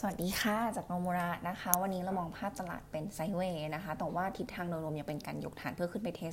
สวัสดีค่ะ จากโนมูระนะคะ วันนี้เรามองภาพตลาดเป็น sideway นะคะ แต่ว่าทิศทางโดยรวมยังเป็นการยกฐานเพื่อขึ้นไป test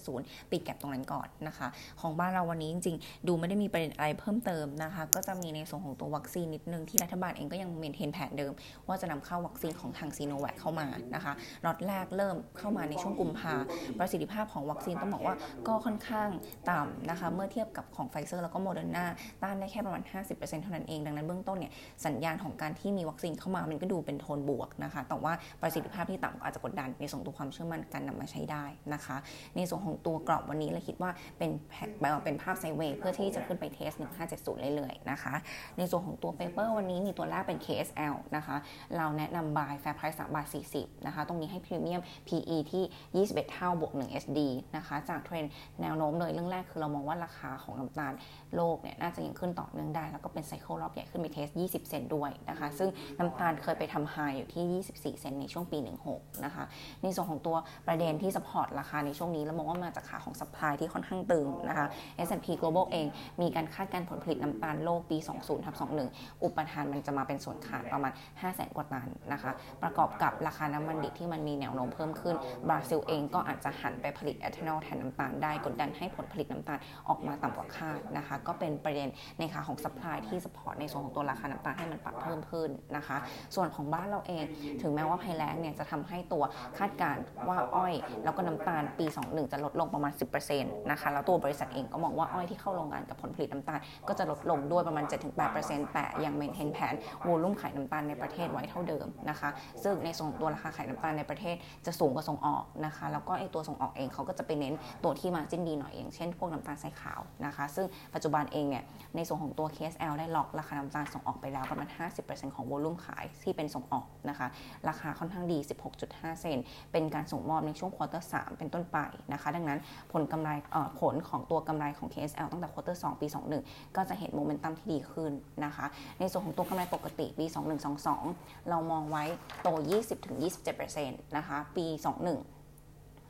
1570 ปิด gap ตรงนั้นก่อนนะคะ ของบ้านเราวันนี้จริงๆ ดูไม่ได้มีประเด็นอะไรเพิ่มเติมนะคะ ก็จะมีในส่วนของตัววัคซีนนิดนึงที่รัฐบาลเองก็ยัง maintain แผนเดิม ว่าจะนำเข้าวัคซีนของทางซีโนแวคเข้ามานะคะล็อตแรกเริ่มเข้ามาในช่วงกุมภาประสิทธิภาพของวัคซีนต้องบอกว่าก็ค่อนข้างต่ำนะคะ เมื่อเทียบกับของไฟเซอร์แล้วก็โมเดอร์นาต้านได้แค่ประมาณ 50%เท่านั้นเอง ดังนั้นเบื้องต้นเนี่ยสัญญาณของการที่มีวัคซีนเข้ามามันก็ดูเป็นโทนบวกนะคะ แต่ว่าประสิทธิภาพที่ต่ำอาจจะกดดันในส่วนตัวความเชื่อมั่นการนำมาใช้ได้นะคะ ในส่วนของตัวกรอบวันนี้เราคิดว่าเป็นแพ็คเป็นภาพ sideway เพื่อที่จะขึ้นไป test 1570 เรื่อยๆนะคะ ในส่วนของตัว paper วันนี้มีตัวแรกเป็น KSL นะคะ เราแนะนำ buy fair price 3บาท40 นะคะ ตรงนี้ให้ premium PE ที่ 21 เท่าบวก 1 SD นะคะ จากเทรนแนวโน้มเลยเรื่องแรกคือเรามองว่าราคาของน้ำตาลโลกเนี่ยน่าจะยังขึ้นต่อเนื่องได้ แล้วก็เป็น cycle รอบใหญ่ขึ้นไป test 20 เซนด้วยนะคะ ซึ่งน้ำตาลเคยไปทำ high อยู่ที่ 24 เซนในช่วงปี 16 นะคะ ในส่วนของตัวประเด็นที่ support ราคาในช่วงนี้เรามองว่ามาจากขาของ supply ที่ค่อนข้างตึงนะคะ S&P Global เองมีการคาดการณ์ผลผลิตน้ำตาลโลกปี 20ทับ21 อุปทานมันจะมาเป็นส่วนขาดประมาณ 5 0 0แสนกว่าตันนะคะ ประกอบกับราคาน้ำมันดิบที่มันมีแนวโน้มเพิ่มขึ้น บราซิลเองก็อาจจะหันไปผลิตเอทานอลแทนน้ำตาลได้กดดันให้ผลผลิตน้ำตาลออกมาต่ำกว่าคาดนะคะ ก็เป็นประเด็นในขาของ supply ที่ support ในส่วนของตัวราคาน้ำตาลให้มันปรับเพิ่มขึ้นนะคะ ส่วนของบ้านเราเอง ถึงแม้ว่าภัยแล้งเนี่ยจะทำให้ตัวคาดการณ์ว่าอ้อย แล้วก็น้ำตาลปี 21 จะลดลงประมาณ 10%นะคะ แล้วตัวบริษัทเองก็มองว่าอ้อยที่เข้าโรงงานกับผลผลิตน้ำตาลก็จะลดลงด้วยประมาณ 7-8%แต่ยัง maintain แผน volume ขายน้ำตาลในประเทศไว้เท่าเดิมนะคะ ซึ่งในส่วนตัวราคาขายน้ำตาลในประเทศจะสูงกว่าส่งออกนะคะ แล้วก็ไอตัวส่งออกเองเขาก็จะไปเน้นตัวที่ margin ดีหน่อยอย่างเช่นพวกน้ำตาลทรายขาวนะคะ ซึ่งปัจจุบันเองเนี่ยในส่วนของตัว KSL ได้ล็อกราคาน้ำตาลส่งออกไปแล้วประมาณ 50%ของ volume ขายที่เป็นส่งออกนะคะ ราคาค่อนข้างดี 16.5 เซน เป็นการส่งมอบในช่วง quarter สองเป็นต้นไปนะคะ ดังนั้นผลกำไรผลของตัวกำไรของ KSL ตั้งแต่ quarter สองปี 21 ก็จะเห็นโมเมนตัมที่ดีขึ้นนะคะ ในส่วนของตัวกำไรปกติปี 2122 เรามองไว้โต 20-27%นะคะ ปี 21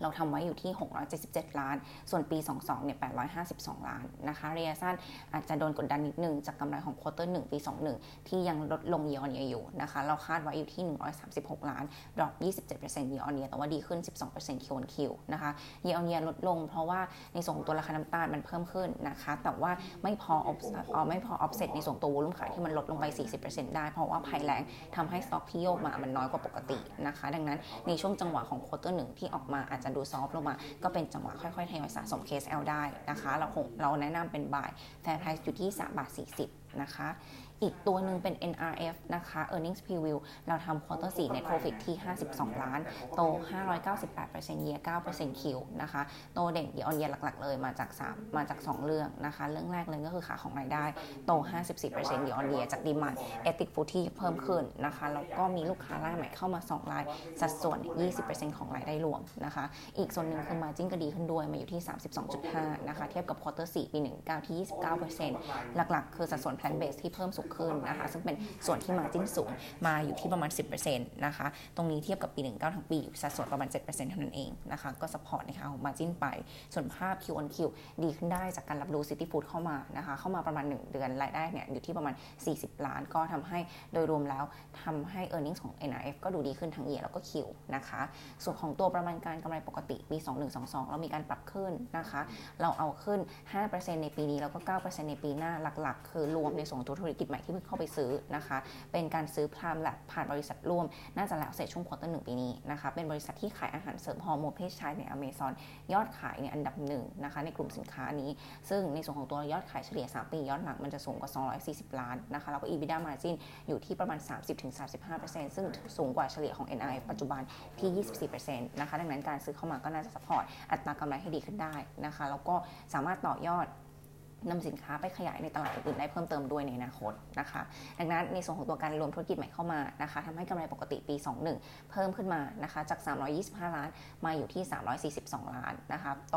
เราทำไว้อยู่ที่ 677 ล้าน ส่วนปี 22 เนี่ย 852 ล้านนะคะ ระยะสั้นอาจจะโดนกดดันนิดนึงจากกำไรของ quarter 1ปี 21 ที่ยังลดลงเยออนเยอยู่นะคะ เราคาดไว้อยู่ที่ 136 ล้าน drop 27%เยออนเยแต่ว่าดีขึ้น 12% Q on Q นะคะ year on year ลดลง เพราะว่าในส่วนของตัวราคาน้ำตาลมันเพิ่มขึ้นนะคะ แต่ว่าไม่พอ off ไม่พอออฟเซ็ตในส่วนตัว volume ขายที่มันลดลงไป 40%ได้ เพราะว่าภัยแล้งทำให้สต็อกที่โยกมามันน้อยกว่าปกตินะคะ ดังนั้นในช่วงจังหวะของ quarter หนึ่งที่ออกมาอาจจะดู soft ลงมา ก็เป็นจังหวะค่อยๆทยอยสะสม KSL ได้นะคะ เราคงเราแนะนำเป็น buy fair price อยู่ที่3บาท40 นะคะ อีกตัวหนึ่งเป็น NRF นะคะ earnings preview เราทำ quarter 4 net profit ที่ 52 ล้าน โต 598% year 9% Q นะคะ โตเด่น year on year หลักๆ เลยมาจาก 3 มาจาก 2 เรื่องนะคะ เรื่องแรกเลยก็คือขาของรายได้ โต 54% year on year จากดีมันเอติกฟูที่เพิ่มขึ้นนะคะ แล้วก็มีลูกค้ารายใหม่เข้ามา 2 ราย สัดส่วน 20%ของรายได้รวมนะคะ อีกส่วนหนึ่งคือ margin ก็ดีขึ้นด้วย มาอยู่ที่ 32.5 นะคะ เทียบกับ quarter 4 ปี 19 ที่ 29%หลักๆ คือสัดส่วน plant base ที่เพิ่มสูงขึ้นนะคะ ซึ่งเป็นส่วนที่ margin สูงมาอยู่ที่ประมาณ 10%นะคะ ตรงนี้เทียบกับปี 19 ทั้งปีอยู่สัดส่วนประมาณ 7%เท่านั้นเองนะคะ ก็ support นะคะของ margin ไป ส่วนภาพ Q on Q ดีขึ้นได้จากการรับรู้ City Food เข้ามานะคะ เข้ามาประมาณ 1 เดือนรายได้เนี่ยอยู่ที่ประมาณ 40 ล้าน ก็ทำให้โดยรวมแล้วทำให้ e a r n i n g ของ NRF ก็ดูดีขึ้นทั้ง year แล้วก็ Q นะคะ ส่วนของตัวประมาณการกำไรปกติปี 2122 เรามีการปรับขึ้นนะคะ เราเอาขึ้น 5%ในปีนี้แล้วก็ 9%ในปีหน้าหลักๆ คือรวมในส่วนตัวธุรกิจใหม่ที่เพิ่งเข้าไปซื้อนะคะ เป็นการซื้อ Prime Labs ผ่านบริษัทร่วม น่าจะแล้วเสร็จช่วง quarter หนึ่งปีนี้นะคะ เป็นบริษัทที่ขายอาหารเสริมฮอร์โมนเพศชายในอเมซอนยอดขายในอันดับหนึ่งนะคะ ในกลุ่มสินค้านี้ ซึ่งในส่วนของตัวยอดขายเฉลี่ย 3 ปีย้อนหลังมันจะสูงกว่า 240 ล้านนะคะ แล้วก็ EBITDA margin อยู่ที่ประมาณ 30-35%ซึ่งสูงกว่าเฉลี่ยของ NRF ปัจจุบันที่ 24%นะคะ ดังนั้นการซื้อเข้ามาก็น่าจะ supportอัตรากำไรให้ดีขึ้นได้นะคะ แล้วก็สามารถต่อยอด นำสินค้าไปขยายในตลาดอื่นได้เพิ่มเติมด้วยในอนาคตนะคะ ดังนั้นในส่วนของตัวการรวมธุรกิจใหม่เข้ามานะคะทำให้กำไรปกติปี 21 เพิ่มขึ้นมานะคะจาก 325 ล้านมาอยู่ที่ 342 ล้านนะคะโต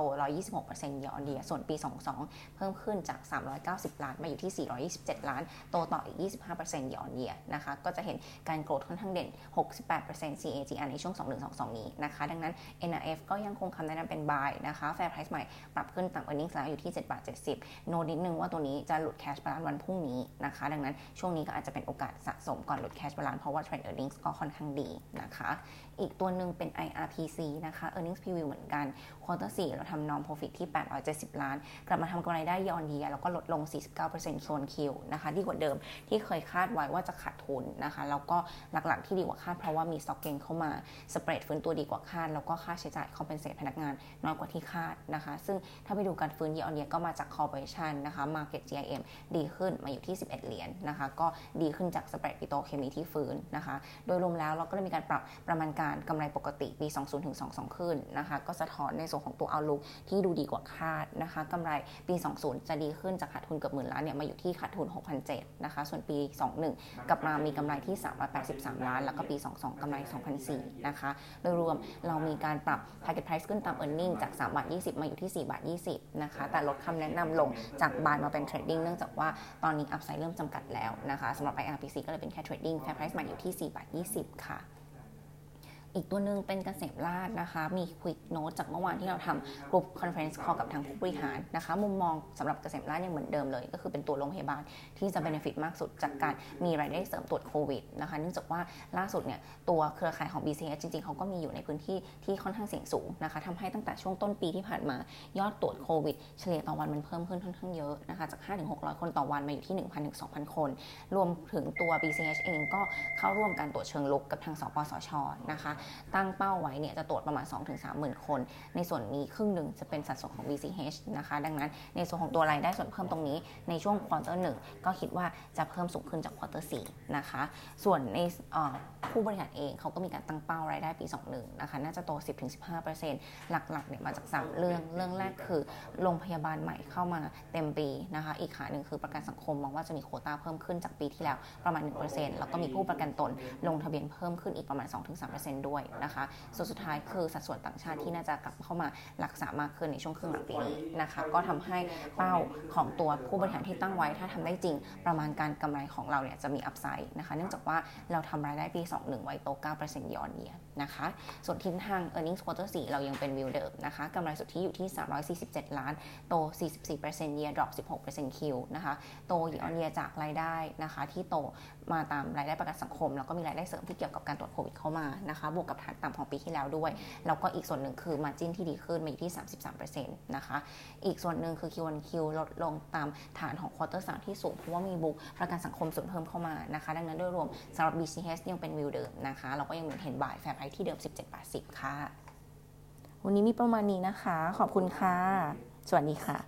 126%เยออนเดียส่วนปี 22 เพิ่มขึ้นจาก 390 ล้านมาอยู่ที่ 427 ล้าน โตต่ออีก 25%เยออนเดียนะคะก็จะเห็นการโกรธค่อนข้างเด่น 68% CAGR ในช่วง 2122 นี้นะคะดังนั้น NRF ก็ยังคงคำแนะนำเป็น buy นะคะ fair price ใหม่ปรับขึ้นตาม earnings แล้วอยู่ที่7บาท70โน้ตนิดนึงว่าตัวนี้จะหลุด cash balance วันพรุ่งนี้นะคะ ดังนั้นช่วงนี้ก็อาจจะเป็นโอกาสสะสมก่อนหลุด cash balance เพราะว่า trend earning ก็ค่อนข้างดีนะคะ อีกตัวหนึ่งเป็น IRPC นะคะ earnings preview เหมือนกันควอเตอร์4เราทำ non profit ที่ 870 ล้าน กลับมาทำกำไรได้ยอนเยียแล้วก็ลดลง 49% Q on Q นะคะดีกว่าเดิมที่เคยคาดไว้ว่าจะขาดทุนนะคะ แล้วก็หลักๆที่ดีกว่าคาดเพราะว่ามี stock gain เข้ามา spread ฟื้นตัวดีกว่าคาด แล้วก็ค่าใช้จ่าย compensate พนักงานน้อยกว่าที่คาดนะคะ ซึ่งถ้าไปดูการฟื้นเยียร์เยียก็มาจากคัญนะคะ market GIM ดีขึ้นมาอยู่ที่ 11 เหรียญนะคะ ก็ดีขึ้นจาก spread ปิโตรเคมีที่ฟื้นนะคะ โดยรวมแล้วเราก็ได้มีการปรับประมาณการกำไรปกติปี 20 ถึง 22 ขึ้นนะคะ ก็สะท้อนในส่วนของตัว outlook ที่ดูดีกว่าคาดนะคะกำไรปี 20 จะดีขึ้นจากขาดทุนเกือบหมื่นล้านเนี่ยมาอยู่ที่ขาดทุน 6,007นะคะ ส่วนปี 21 กลับมามีกำไรที่ 383 ล้าน แล้วก็ปี 22กำไร 2,004นะคะ โดยรวมเรามีการปรับ target price ขึ้นตาม earning จาก3บาท20 มาอยู่ที่4บาท20นะคะ แต่ลดคำแนะนำลงจาก buy มาเป็น trading เนื่องจากว่าตอนนี้ upside เริ่มจำกัดแล้วนะคะสำหรับ IRPC ก็เลยเป็นแค่ trading fair price ใหม่อยู่ที่4บาท20 ค่ะ อีกตัวหนึ่งเป็นเกษมราษฎร์นะคะ มี quick note จากเมื่อวานที่เราทำ group conference call กับทางผู้บริหารนะคะ มุมมองสำหรับเกษมราษฎร์ยังเหมือนเดิมเลย ก็คือเป็นตัวโรงพยาบาลที่จะเบนฟิตมากสุดจากการมีรายได้เสริมตรวจโควิดนะคะเนื่องจากว่าล่าสุดเนี่ยตัวเครือข่ายของ BCS จริงๆ เขาก็มีอยู่ในพื้นที่ที่ค่อนข้างเสี่ยงสูงนะคะทำให้ตั้งแต่ช่วงต้นปีที่ผ่านมายอดตรวจโควิดเฉลี่ยต่อวันมันเพิ่มขึ้นค่อนข้างเยอะนะคะจาก 5-600 คนต่อวันมาอยู่ที่ 1,000-2,000 คน รวมถึงตัว BCH เองก็เข้าร่วมการตรวจเชิงลุกกับทางสปสชนะคะตั้งเป้าไว้เนี่ยจะตรวจประมาณ 2-3หมื่นคน ในส่วนนี้ครึ่งหนึ่งจะเป็นสัดส่วนของ BCH นะคะ ดังนั้นในส่วนของตัวรายได้ส่วนเพิ่มตรงนี้ในช่วง quarter หนึ่งก็คิดว่าจะเพิ่มสูงขึ้นจาก quarter สี่นะคะ ส่วนในผู้บริหารเองเขาก็มีการตั้งเป้ารายได้ปี 21 นะคะ น่าจะโต 10-15%หลักๆเนี่ยมาจาก 3 เรื่อง เรื่องแรกคือโรงพยาบาลใหม่เข้ามาเต็มปีนะคะ อีกขาหนึ่งคือประกันสังคมมองว่าจะมีโควต้าเพิ่มขึ้นจากปีที่แล้วประมาณ 1%แล้วก็มีผู้ประกันตนลงทะเบียนเพิ่มขึ้นอีกประมาณ 2-3%ด้วยนะคะส่วนสุดท้ายคือสัดส่วนต่างชาติที่น่าจะกลับเข้ามารักษามากขึ้นในช่วงครึ่งหลังปีนี้นะคะ ก็ทำให้เป้าของตัวผู้บริหารที่ตั้งไว้ ถ้าทำได้จริง ประมาณการกำไรของเราเนี่ยจะมีอัพไซด์นะคะ เนื่องจากว่าเราทำรายได้ปี 21 ไว้โต9%ยอนเยีย นะคะ ส่วนทิศทาง earnings quarter 4 เรายังเป็นวิวเดิมนะคะกำไรสุทธิอยู่ที่ 347 ล้าน โต 44% year drop 16% Q นะคะ โต year on year จากรายได้นะคะ ที่โตมาตามรายได้ประกันสังคม แล้วก็มีรายได้เสริมที่เกี่ยวกับการตรวจโควิดเข้ามานะคะ บวกกับฐานต่ำของปีที่แล้วด้วย แล้วก็อีกส่วนหนึ่งคือ margin ที่ดีขึ้นมาอยู่ที่ 33%นะคะ อีกส่วนหนึ่งคือ Q1Q ลดลงตามฐานของ quarter 3 ที่สูง เพราะว่ามีบุกประกันสังคมส่วนเพิ่มเข้ามานะคะ ดังนั้นโดยรวมสำหรับ BCH ยังเป็นวิวเดิมนะคะ เราก็ยังเห็นบ่ายแฟร์ไพรที่เดิม 17 80ค่ะ วันนี้มีประมาณนี้นะคะ ขอบคุณค่ะ สวัสดีค่ะ